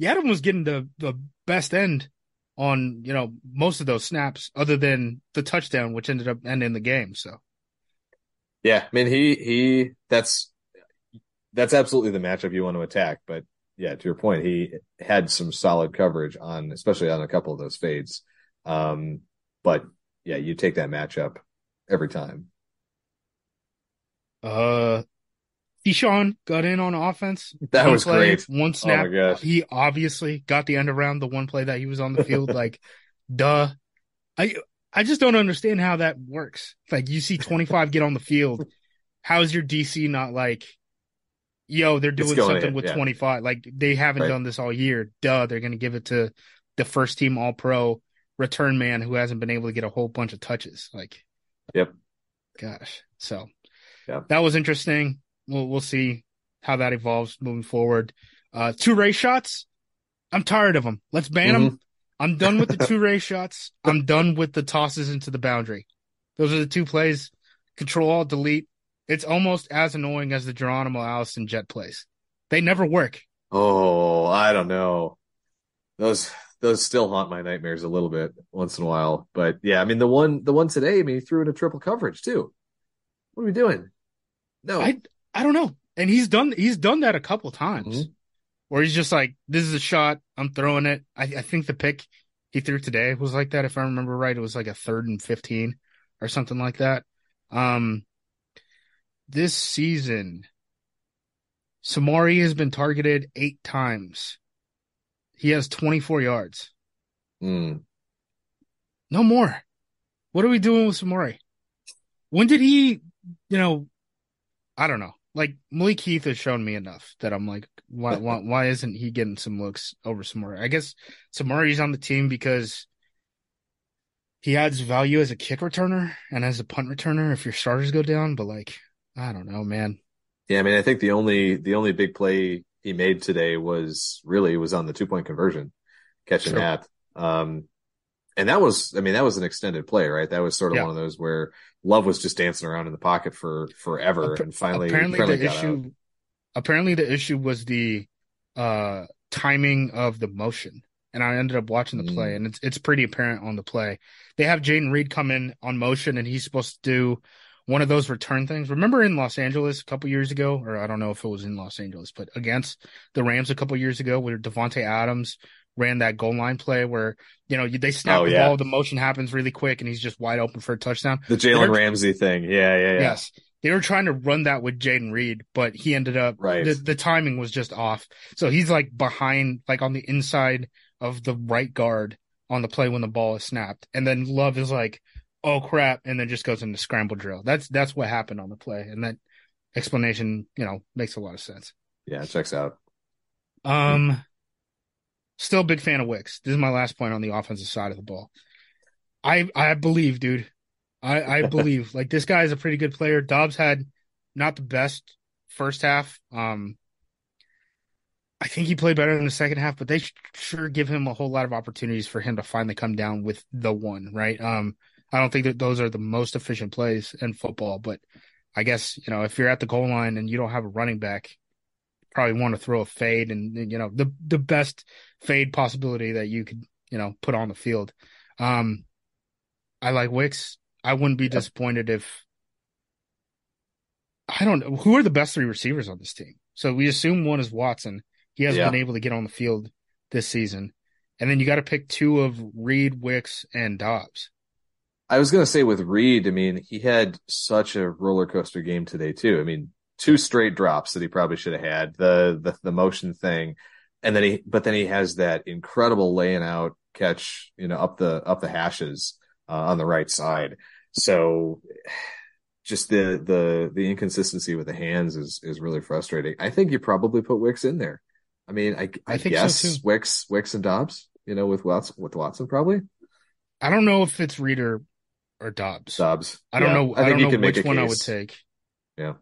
Yiadom was getting the the best end on you know most of those snaps, other than the touchdown, which ended up ending the game. So Yeah, I mean he he that's that's absolutely the matchup you want to attack. But yeah, to your point, he had some solid coverage on, especially on a couple of those fades. Um, but yeah, you take that matchup every time. Uh, Deshaun got in on offense. That was play, great. One Oh snap. gosh. he obviously got the end around the one play that he was on the field. like, duh. I I just don't understand how that works. Like, you see 25 get on the field. How is your DC not like, yo, they're doing something in, with yeah. 25? Like, they haven't Right. done this all year. Duh, they're going to give it to the first team All Pro return man who hasn't been able to get a whole bunch of touches. Like, Yep. gosh. So, Yeah. that was interesting. We'll we'll see how that evolves moving forward. Uh, two race shots. I'm tired of them. Let's ban Mm-hmm. them. I'm done with the two race shots. I'm done with the tosses into the boundary. Those are the two plays. Control all Delete. It's almost as annoying as the Geronimo Allison jet plays. They never work. Oh, I don't know. Those those still haunt my nightmares a little bit once in a while. But yeah, I mean the one the one today, I mean he threw in a triple coverage too. What are we doing? No. I I don't know. And he's done he's done that a couple times. Mhm. Where he's just like, This is a shot, I'm throwing it. I, I think the pick he threw today was like that, if I remember right. It was like a third and fifteen or something like that. Um this season Samori has been targeted eight times. He has twenty four yards. Mm. No more. What are we doing with Samori? When did he, you know, I don't know. Like Malik Heath has shown me enough that I'm like, why, why, why isn't he getting some looks over Samori? I guess Samori's on the team because he adds value as a kick returner and as a punt returner if your starters go down. But like, I don't know, man. Yeah, I mean I think the only the only big play he made today was really was on the two point conversion, catching Sure. that. Um and that was I mean that was an extended play, right? That was sort of Yeah. one of those where Love was just dancing around in the pocket for forever Appa- and finally apparently finally the issue, out. apparently the issue was the uh timing of the motion. And I ended up watching the play, Mm. and it's it's pretty apparent on the play. They have Jayden Reed come in on motion, and he's supposed to do one of those return things. Remember in Los Angeles a couple years ago, or I don't know if it was in Los Angeles, but against the Rams a couple years ago, where Davante Adams ran that goal line play where you know they snap Oh, the yeah. ball, the motion happens really quick, and he's just wide open for a touchdown. The Jalen Ramsey thing. Yeah, yeah, yeah. Yes. They were trying to run that with Jayden Reed, but he ended up Right. the, the timing was just off. So he's like behind, like on the inside of the right guard on the play when the ball is snapped. And then Love is like, oh crap, and then just goes into scramble drill. That's that's what happened on the play. And that explanation, you know, makes a lot of sense. Yeah, it checks out. Um still a big fan of Wicks. This is my last point on the offensive side of the ball. I I believe, dude. I I believe. like this guy is a pretty good player. Doubs had not the best first half. Um I think he played better in the second half, but they sure give him a whole lot of opportunities for him to finally come down with the one, right? Um I don't think that those are the most efficient plays in football, but I guess, you know, if you're at the goal line and you don't have a running back, probably want to throw a fade and you know the the best fade possibility that you could you know put on the field. Um, I like Wicks. I wouldn't be disappointed if I don't know who are the best three receivers on this team. So we assume one is Watson. He hasn't Yeah. been able to get on the field this season, and then you got to pick two of Reed, Wicks, and Doubs. I was gonna say with Reed, I mean, he had such a roller coaster game today too. I mean, two straight drops that he probably should have had, the the the motion thing, and then he but then he has that incredible laying out catch, you know, up the up the hashes uh, on the right side. So just the the the inconsistency with the hands is is really frustrating. I think you probably put Wicks in there. I mean, I I, I think so, guess too. Wicks Wicks and Doubs, you know, with Watson with Watson probably I don't know if it's Reed or, or Doubs. Doubs. I don't Yeah, know. I, think don't you know can make which a one I would take. Yeah.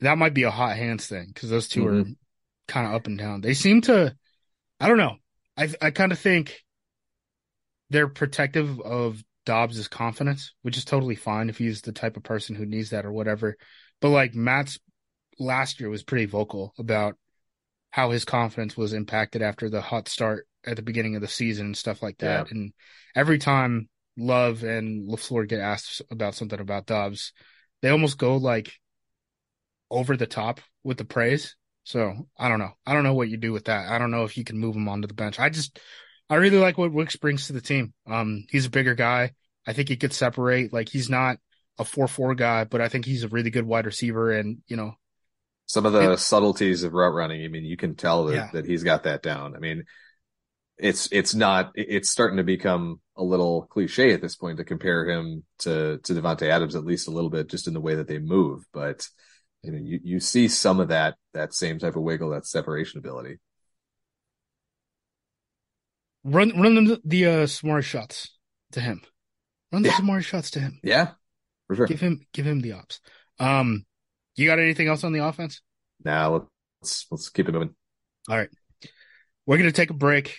That might be a hot hands thing because those 2 are Mhm. kind of up and down. They seem to. I don't know. I I kind of think they're protective of Doubs' confidence, which is totally fine if he's the type of person who needs that or whatever. But like Matt's last year was pretty vocal about how his confidence was impacted after the hot start at the beginning of the season and stuff like that. Yeah. And every time Love and LaFleur get asked about something about Doubs, they almost go like over the top with the praise. So I don't know. I don't know what you do with that. I don't know if you can move him onto the bench. I just I really like what Wicks brings to the team. Um, he's a bigger guy. I think he could separate. Like he's not a four four guy, but I think he's a really good wide receiver. And you know, some of the it, subtleties of route running. I mean, you can tell that, yeah. that he's got that down. I mean, it's it's not it's starting to become a little cliche at this point to compare him to to Davante Adams at least a little bit just in the way that they move, but you know you you see some of that that same type of wiggle, that separation ability. Run run the, the uh, smart shots to him. Run the yeah. smart shots to him. Yeah, for sure. Give him give him the ops. Um, you got anything else on the offense? Now let's let's keep it moving. All right, we're gonna take a break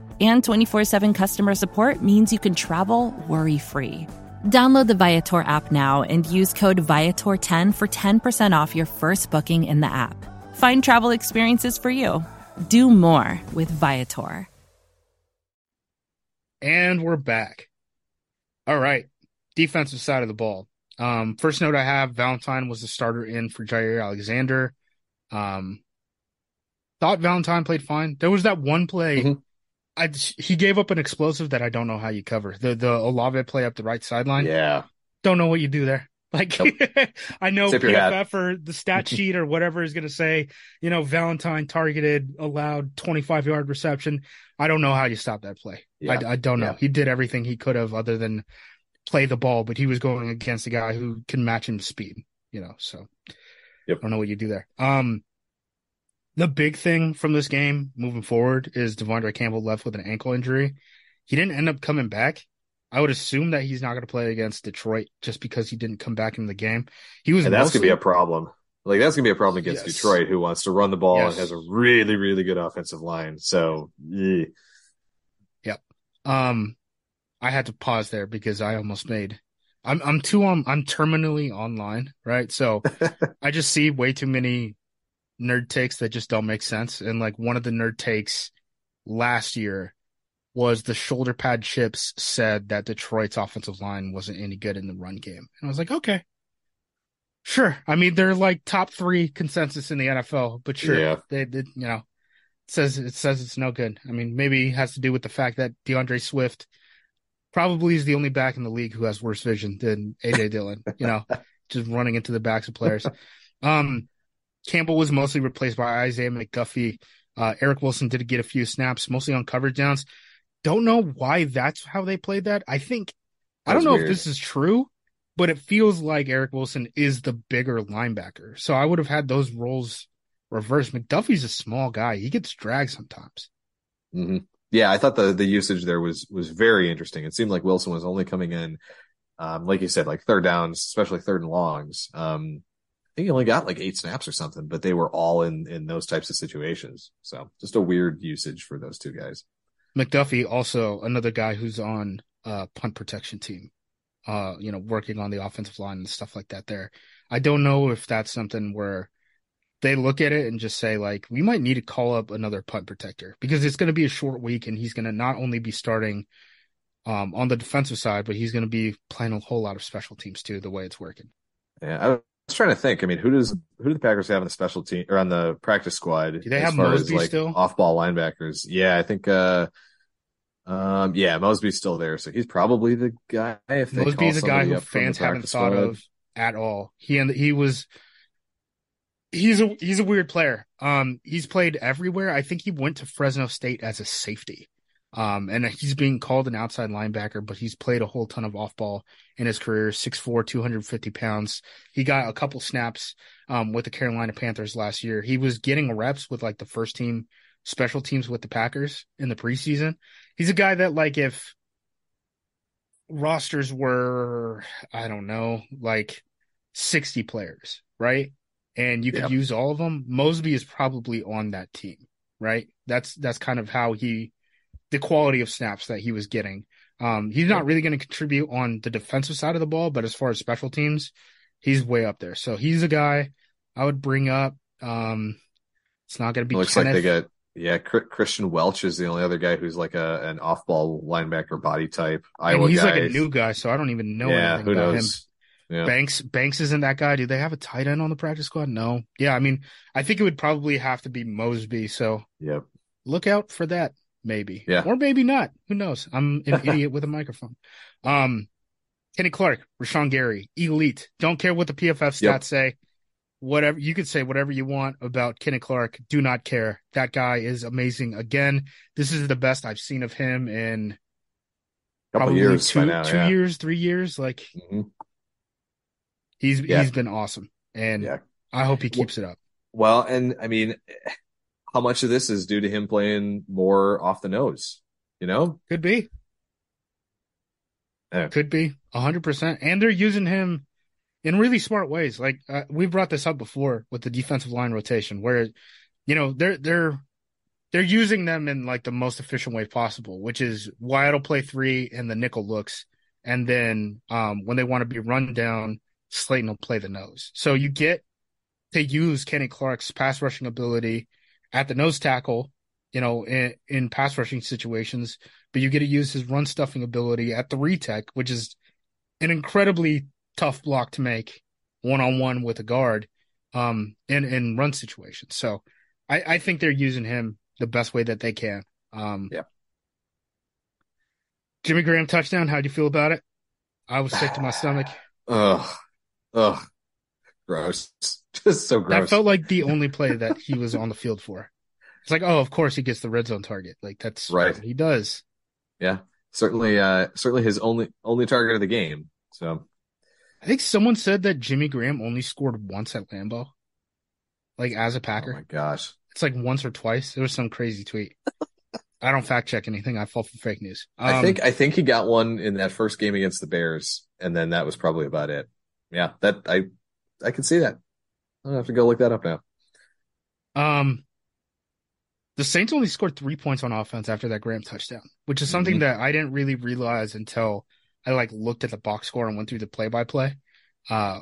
and 24 7 customer support means you can travel worry free. Download the Viator app now and use code Viator10 for 10% off your first booking in the app. Find travel experiences for you. Do more with Viator. And we're back. All right. Defensive side of the ball. Um, first note I have Valentine was the starter in for Jaire Alexander. Um, thought Valentine played fine. There was that one play mm-hmm. I he gave up an explosive that I don't know how you cover. The the Olave play up the right sideline. Yeah. Don't know what you do there. Like nope. I know PFF or the stat sheet or whatever is going to say, you know, Valentine targeted, allowed 25 yard reception. I don't know how you stop that play. Yeah. I, I, don't know. Yeah. He did everything he could have other than play the ball, but he was going against a guy who can match him speed, you know, so yep. I don't know what you do there. Um, the big thing from this game moving forward is De'Vondre Campbell left with an ankle injury. He didn't end up coming back. I would assume that he's not going to play against Detroit just because he didn't come back in the game. He was and that's going to be a problem. Like that's going to be a problem against yes. Detroit, who wants to run the ball yes. and has a really, really good offensive line. So, yeah. yep. Um, I had to pause there because I almost made. I'm I'm too on. I'm terminally online, right? So I just see way too many nerd takes that just don't make sense. And like one of the nerd takes last year was the shoulder pad chips said that Detroit's offensive line wasn't any good in the run game. And I was like, okay, sure. I mean, they're like top three consensus in the NFL, but sure, yeah. they did, you know, it says it says it's no good. I mean, maybe it has to do with the fact that D'Andre Swift probably is the only back in the league who has worse vision than AJ Dillon, you know, just running into the backs of players. Um, Campbell was mostly replaced by Isaiah McDuffie. Uh, Eric Wilson did get a few snaps, mostly on coverage downs. Don't know why that's how they played that. I think I don't know weird. if this is true, but it feels like Eric Wilson is the bigger linebacker. So I would have had those roles reversed. McDuffie's a small guy; he gets dragged sometimes. Mm-hmm. Yeah, I thought the the usage there was was very interesting. It seemed like Wilson was only coming in, um, like you said, like third downs, especially third and longs. Um, think he only got like eight snaps or something, but they were all in in those types of situations. So just a weird usage for those two guys. McDuffie also another guy who's on uh punt protection team. Uh, you know, working on the offensive line and stuff like that there. I don't know if that's something where they look at it and just say like we might need to call up another punt protector because it's going to be a short week and he's going to not only be starting um, on the defensive side, but he's going to be playing a whole lot of special teams too. The way it's working. Yeah, was trying to think. I mean, who does who do the Packers have on the special team or on the practice squad? Do they have Mosby as, like, still? Off ball linebackers. Yeah, I think uh um yeah, Mosby's still there, so he's probably the guy if they Mosby's a guy who fans haven't thought squad. of at all. He and he was he's a he's a weird player. Um, he's played everywhere. I think he went to Fresno State as a safety. Um, and he's being called an outside linebacker, but he's played a whole ton of off ball in his career. 6'4", 250 pounds. He got a couple snaps, um, with the Carolina Panthers last year. He was getting reps with like the first team special teams with the Packers in the preseason. He's a guy that like if rosters were, I don't know, like 60 players, right? And you could Yep. use all of them. Mosby is probably on that team, right? That's, that's kind of how he, the quality of snaps that he was getting. Um, he's not really going to contribute on the defensive side of the ball, but as far as special teams, he's way up there. So he's a guy I would bring up. Um, it's not going to be It looks Kenneth. like they got yeah. Christian Welch is the only other guy who's like a an off ball linebacker body type. and he's guy. like a new guy, so I don't even know yeah, anything who about him. knows? Yeah. Banks Banks isn't that guy. Do they have a tight end on the practice squad? No. Yeah, I mean, I think it would probably have to be Mosby. So Yep. look out for that, maybe. Yeah. Or maybe not. Who knows? I'm an idiot with a microphone. Um, Kenny Clark, Rashan Gary, elite. Don't care what the PFF stats Yep. say. Whatever you could say, whatever you want about Kenny Clark. Do not care. That guy is amazing. Again, this is the best I've seen of him in Couple probably years two, now. two yeah. years, three years. Like Mhm. he's Yeah. he's been awesome, and Yeah. I hope he keeps it up. Well, and I mean, how much of this is due to him playing more off the nose? You know, Could be. Yeah. Could be hundred percent. And they're using him in really smart ways. Like uh, we brought this up before with the defensive line rotation, where you know they're they're they're using them in like the most efficient way possible, which is Wyatt will play three and the nickel looks, and then um when they want to be run down, Slaton will play the nose. So you get to use Kenny Clark's pass rushing ability at the nose tackle, you know, in, in pass rushing situations, but you get to use his run stuffing ability at the retech, which is an incredibly tough block to make one on one with a guard, um, in, in run situations. So I, I think they're using him the best way that they can. Um, Yeah. Jimmy Graham touchdown. How'd you feel about it? I was sick to my stomach. ugh, ugh, gross, just so gross. That felt like the only play that he was on the field for. It's like, oh, of course he gets the red zone target. Like that's Right. what he does. yeah, certainly, uh, certainly his only only target of the game. So I think someone said that Jimmy Graham only scored once at Lambeau, like as a oh Packer. my gosh, It's like once or twice. There was some crazy tweet. I don't fact check anything. I fall for fake news. I Um, think I think he got one in that first game against the Bears, and then that was probably about it. Yeah, that I I can see that. I'll have to go look that up now. Um, the Saints only scored three points on offense after that Graham touchdown, which is something Mhm. that I didn't really realize until I like looked at the box score and went through the play by play. Uh,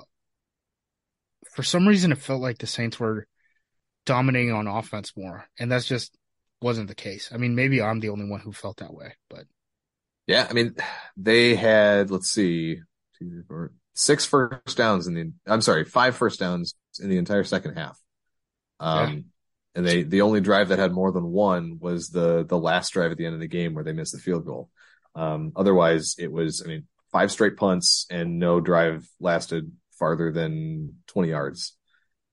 for some reason, it felt like the Saints were dominating on offense more, and that's just wasn't the case. I mean, maybe I'm the only one who felt that way, but Yeah, I mean, they had let's see, six first downs in the. I'm sorry, five first downs in the entire second half. Um, and they the only drive that had more than one was the the last drive at the end of the game where they missed the field goal. Um, otherwise, it was I mean five straight punts and no drive lasted farther than 20 yards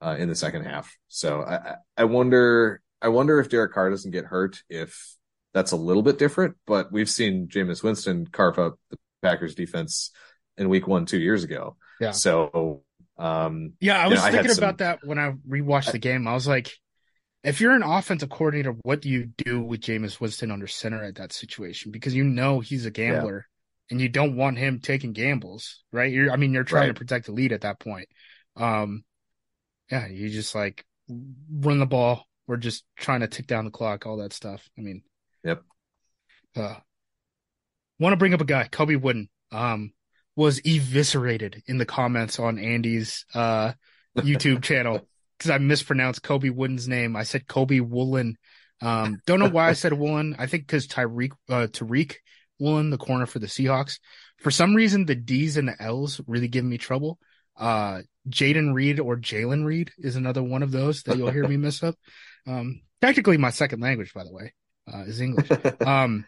uh, in the second half. So I I- I wonder I wonder if Derek Carr doesn't get hurt if that's a little bit different, but we've seen Jameis Winston carve up the Packers defense in week one, two years ago. Yeah. So, um, Yeah, I You was know, I thinking some- about that when I rewatched the game. I was like, if you're an offensive coordinator, what do you do with Jameis Winston under center at that situation? Because you know he's a gambler and you don't want him taking gambles, right? You're, I mean, you're trying Right. to protect the lead at that point. Um, yeah, you just like run the ball. We're just trying to tick down the clock, all that stuff. I mean, Yep. Uh, want to bring up a guy, Colby Wooden, um, was eviscerated in the comments on Andy's uh YouTube channel because I mispronounced Colby Wooden's name. I said Kobe Woolen. Um, don't know why I said Woolen. I think because Tyreek uh, Tariq Woolen, the corner for the Seahawks. For some reason, the D's and the L's really give me trouble. Uh, Jayden Reed or Jalen Reed is another one of those that you'll hear me mess up. Um, technically my second language, by the way, uh, is English. Um,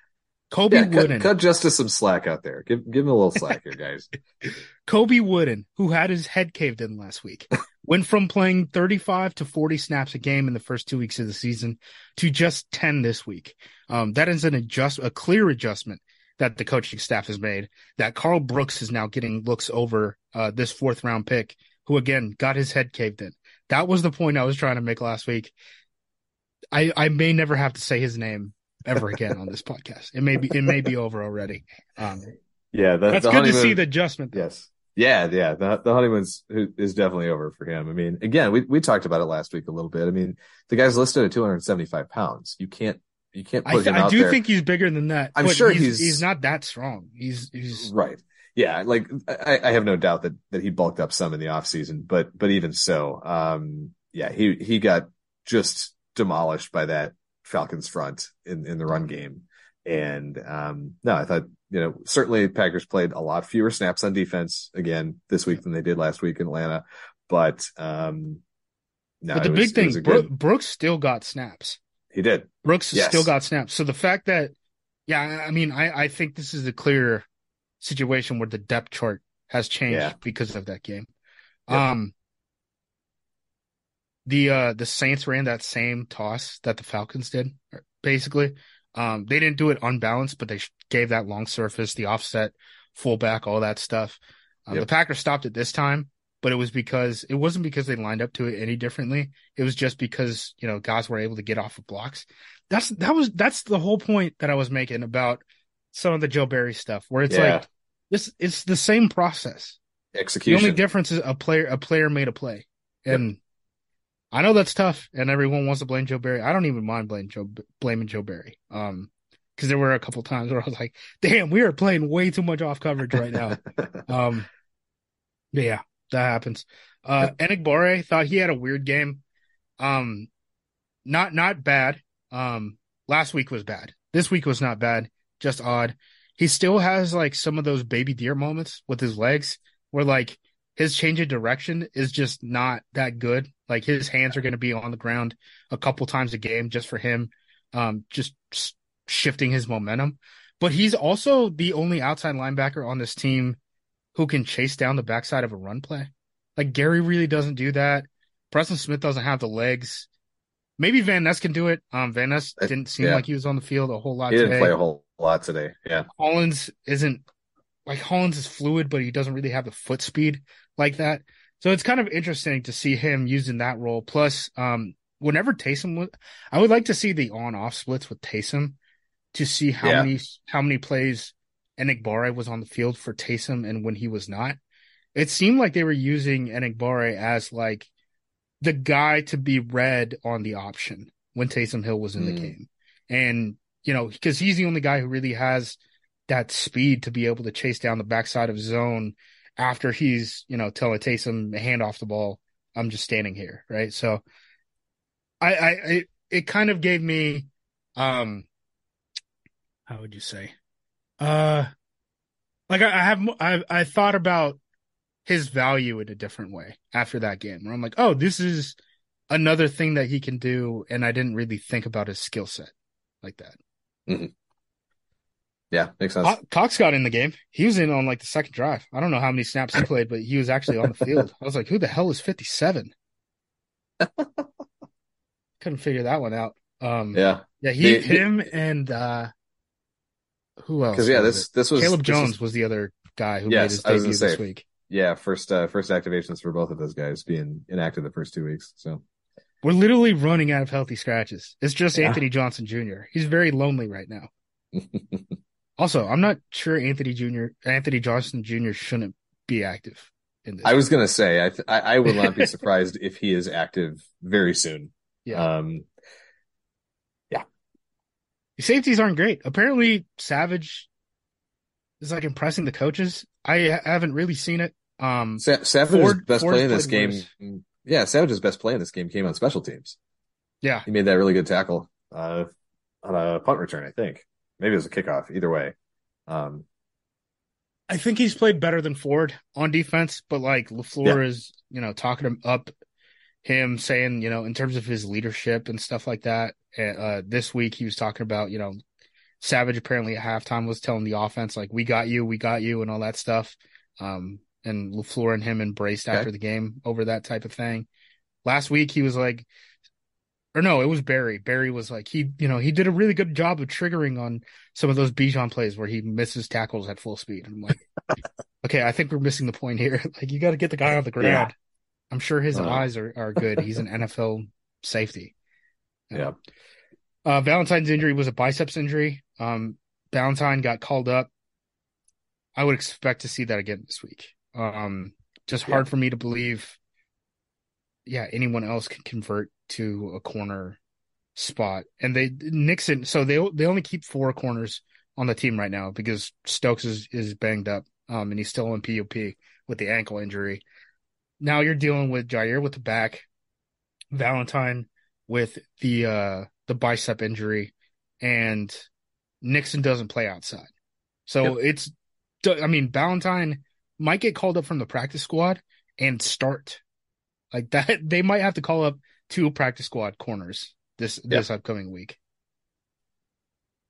Kobe yeah, Wooden. cut Justis some slack out there. Give give him a little slack here, guys. Colby Wooden, who had his head caved in last week, went from playing 35 to 40 snaps a game in the first two weeks of the season to just 10 this week. Um, that is an adjust, a clear adjustment that the coaching staff has made. That Karl Brooks is now getting looks over uh, this fourth round pick, who again got his head caved in. That was the point I was trying to make last week. I I may never have to say his name ever again on this podcast. It may be it may be over already. Um, yeah, the, that's the good honeymoon, to see the adjustment. Though. Yes. Yeah, yeah. The the honeymoon's is definitely over for him. I mean, again, we we talked about it last week a little bit. I mean, the guy's listed at 275 pounds. You can't you can't put I, him I out do there. think he's bigger than that. I'm but sure he's, he's- he's not that strong. He's he's Right. Yeah, like I, I have no doubt that that he bulked up some in the offseason, but but even so, um yeah, he he got just demolished by that Falcons front in in the run game. And um no, I thought, you know, certainly Packers played a lot fewer snaps on defense again this week than they did last week in Atlanta, but um no, but the was- big thing. good- Brooks still got snaps. he did. Brooks Yes. still got snaps. So the fact that, yeah, I mean, I, I think this is a clear situation where the depth chart has changed Yeah. because of that game. Yep. Um, the uh the Saints ran that same toss that the Falcons did, basically. Um, they didn't do it unbalanced, but they gave that long surface, the offset, fullback, all that stuff. Um, Yep. The Packers stopped it this time, but it was because it wasn't because they lined up to it any differently. It was just because you know guys were able to get off of blocks. That's that was that's the whole point that I was making about some of the Joe Barry stuff, where it's Yeah. like this it's the same process. Execution. The only difference is a player a player made a play, and I know that's tough, and everyone wants to blame Joe Barry. I don't even mind blaming Joe blaming Joe Barry, um, because there were a couple times where I was like, "Damn, we are playing way too much off coverage right now." Um, yeah, that happens. Uh, Enagbare thought he had a weird game. Um, not not bad. Um, last week was bad. This week was not bad. Just odd. He still has like some of those baby deer moments with his legs, where like his change of direction is just not that good. Like his hands are going to be on the ground a couple times a game just for him, um, just shifting his momentum. But he's also the only outside linebacker on this team who can chase down the backside of a run play. Like Gary really doesn't do that. Preston Smith doesn't have the legs. Maybe Van Ness can do it. Um, Van Ness Uh, didn't seem yeah. like he was on the field a whole lot he didn't today. play a whole lot today. Yeah. Hollins isn't like Hollins is fluid, but he doesn't really have the foot speed like that. So it's kind of interesting to see him using that role. Plus, um, whenever Taysom was, I would like to see the on-off splits with Taysom to see how Yeah. many how many plays Enagbare was on the field for Taysom and when he was not. It seemed like they were using Enagbare as like the guy to be read on the option when Taysom Hill was in the Mm. game. And, you know, because he's the only guy who really has that speed to be able to chase down the backside of zone after he's, you know, telling Taysom hand off the ball. I'm just standing here. Right. So I, I, it, kind of gave me, um, how would you say? Uh, like I, I have, I, I thought about his value in a different way after that game where I'm like, oh, this is another thing that he can do. And I didn't really think about his skill set like that. Yeah. Makes sense. Cox got in the game. He was in on like the second drive. I don't know how many snaps he played, but he was actually on the field. I was like, who the hell is 57? Couldn't figure that one out. Um, yeah, yeah. he, The- him and, uh, who else? Because yeah, this it? this was Caleb this was- Jones was the other guy who Yes, made his debut gonna this week. yeah, first uh first activations for both of those guys being inactive the first two weeks. So We're literally running out of healthy scratches. It's just Yeah. Anthony Johnson Jr. He's very lonely right now. Also, I'm not sure Anthony Jr. Anthony Johnson Jr. shouldn't be active in this. I was gonna say I, th- I I would not be surprised if he is active very soon. yeah. Um The safeties aren't great. Apparently, Savage is like impressing the coaches. I haven't really seen it. Um, Sa- Savage's Ford- best Ford's play in this game. worse. Yeah, Savage's best play in this game came on special teams. yeah, He made that really good tackle uh, on a punt return, I think. Maybe it was a kickoff. Either way, um, I think he's played better than Ford on defense, but like LaFleur is, you know, talking him up, him saying, you know, in terms of his leadership and stuff like that. Uh, this week he was talking about, you know, Savage apparently at halftime was telling the offense like, "We got you, we got you," and all that stuff. Um, and LaFleur and him embraced Okay. after the game over that type of thing. Last week he was like, or no, it was Barry. Barry was like he, you know, he did a really good job of triggering on some of those Bijan plays where he misses tackles at full speed. I'm like, okay, I think we're missing the point here. Like you got to get the guy on the ground. Yeah. I'm sure his Uh. eyes are are good. He's an NFL safety. Yeah. Uh, Valentine's injury was a biceps injury. Um, Valentine got called up. I would expect to see that again this week. Um, just hard for me to believe. Yeah, anyone else can convert to a corner spot, and they Nixon. So they they only keep four corners on the team right now because Stokes is is banged up, um, and he's still in PUP with the ankle injury. Now you're dealing with Jaire with the back, Valentine with the uh the bicep injury, and Nixon doesn't play outside. So it's, I mean, Valentine might get called up from the practice squad and start like that. They might have to call up two practice squad corners this this upcoming week.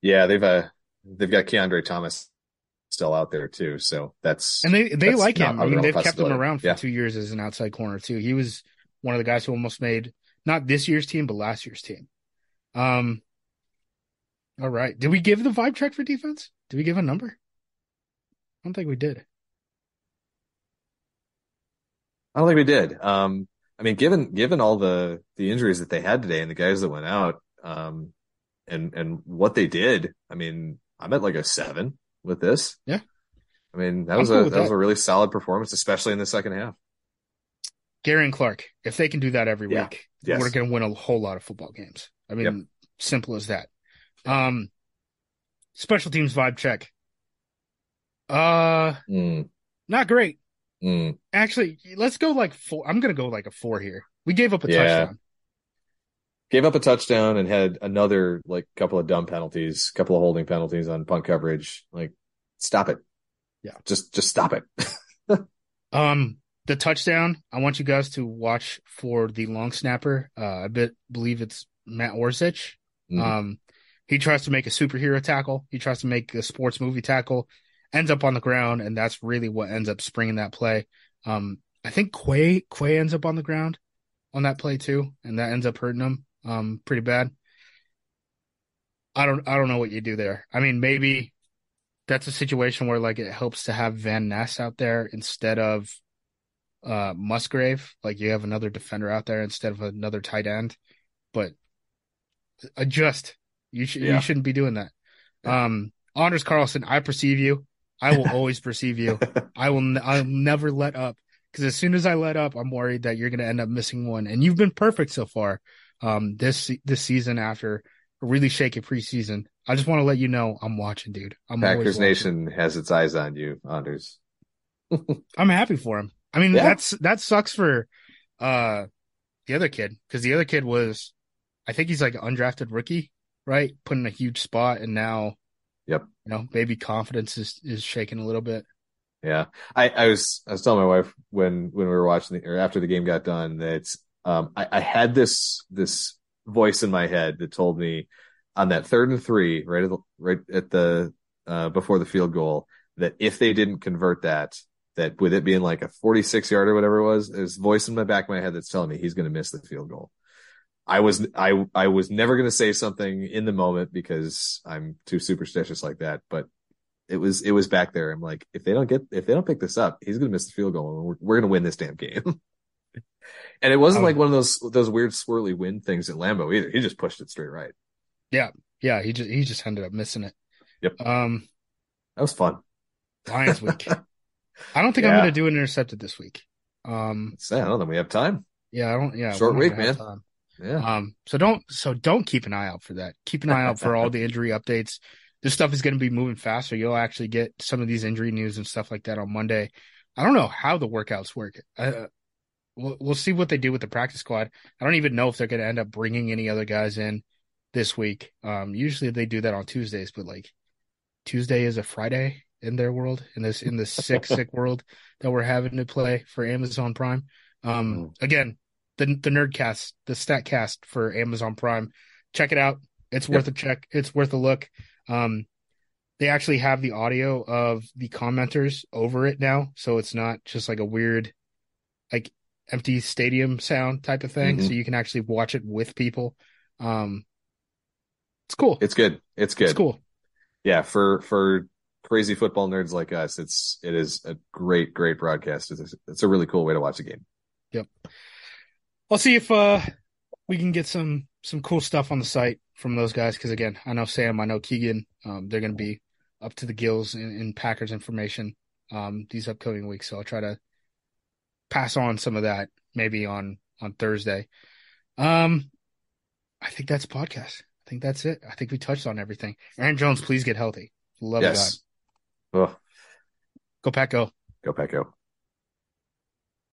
Yeah, they've uh they've got Kiondre Thomas still out there too, so that's And they they like him. I mean, they've kept him around for Yeah. two years as an outside corner too. He was one of the guys who almost made not this year's team, but last year's team. Um. All right. Did we give the vibe check for defense? Did we give a number? I don't think we did. I don't think we did. Um, I mean, given given all the the injuries that they had today and the guys that went out, um, and and what they did, I mean, I'm at like a seven with this. Yeah. I mean, that I'm was cool a with that was a really solid performance, especially in the second half. Gary and Clark, if they can do that every Yeah. week, Yes. we're going to win a whole lot of football games. I mean, Yep. simple as that. Um, special teams vibe check. Uh, Mm, not great. Mm. Actually, let's go like four. I'm going to go like a four here. We gave up a Yeah. touchdown. Gave up a touchdown and had another like couple of dumb penalties, couple of holding penalties on punt coverage. Like, stop it. Yeah. Just just stop it. Um, the touchdown. I want you guys to watch for the long snapper. Uh, I bet believe it's Matt Orzech. Mhm. Um, he tries to make a superhero tackle. He tries to make a sports movie tackle, ends up on the ground, and that's really what ends up springing that play. Um, I think Quay Quay ends up on the ground on that play too, and that ends up hurting him um pretty bad. I don't I don't know what you do there. I mean, maybe that's a situation where like it helps to have Van Ness out there instead of uh Musgrave. Like you have another defender out there instead of another tight end. But adjust. You should Yeah. you shouldn't be doing that. Um Anders Carlson, I perceive you. I will always perceive you. I will I'll never let up because as soon as I let up, I'm worried that you're going to end up missing one. And you've been perfect so far um this this season after a really shaky preseason. I just want to let you know I'm watching, dude. I'm Packers. Nation has its eyes on you, Anders. I'm happy for him. I mean, Yeah. that's that sucks for uh the other kid because the other kid was, I think he's like an undrafted rookie, right? Put in a huge spot, and now, Yep. you know, maybe confidence is is shaking a little bit. Yeah, I, I was I was telling my wife when when we were watching the, or after the game got done that um I, I had this this voice in my head that told me on that third and three right at the, right at the uh before the field goal that if they didn't convert that that with it being like a 46 yard or whatever it was there's voice in my back of my head that's telling me he's going to miss the field goal. I was I I was never going to say something in the moment because I'm too superstitious like that, but it was it was back there. I'm like, if they don't get if they don't pick this up, he's gonna miss the field goal, and we're, we're gonna win this damn game. and it wasn't Um, like one of those those weird swirly wind things at Lambeau either. He just pushed it straight right. Yeah, yeah. he just he just ended up missing it. Yep. Um, That was fun. Lions week. I don't think I'm gonna do an intercepted this week. Um, sad. I don't think we have time. yeah, I don't. Yeah, Short week, man. time. Yeah. Um, so don't so don't keep an eye out for that. Keep an eye out for all the injury updates. This stuff is going to be moving faster. you'll actually get some of these injury news and stuff like that on Monday. I don't know how the workouts work. Uh, we'll we'll see what they do with the practice squad. I don't even know if they're going to end up bringing any other guys in this week. Um, usually they do that on Tuesdays, but like Tuesday is a Friday in their world in this in this sick sick world that we're having to play for Amazon Prime. Um, again, the the Nerdcast, the Statcast for Amazon Prime. Check it out. It's Yep. worth a check. It's worth a look. Um, they actually have the audio of the commenters over it now, so it's not just like a weird, like empty stadium sound type of thing. Mhm. So you can actually watch it with people. Um, it's cool. It's good. It's good. It's cool. Yeah, for for crazy football nerds like us, it's it is a great great broadcast. It's a, it's a really cool way to watch a game. I'll see if uh we can get some some cool stuff on the site from those guys because again, I know Sam, I know Keegan, um, they're going to be up to the gills in, in Packers information um these upcoming weeks. So I'll try to pass on some of that maybe on on Thursday. Um, I think that's podcast. I think that's it. I think we touched on everything. Aaron Jones, please get healthy. Love yes. God. Oh, Go Pack, go. go Pack go.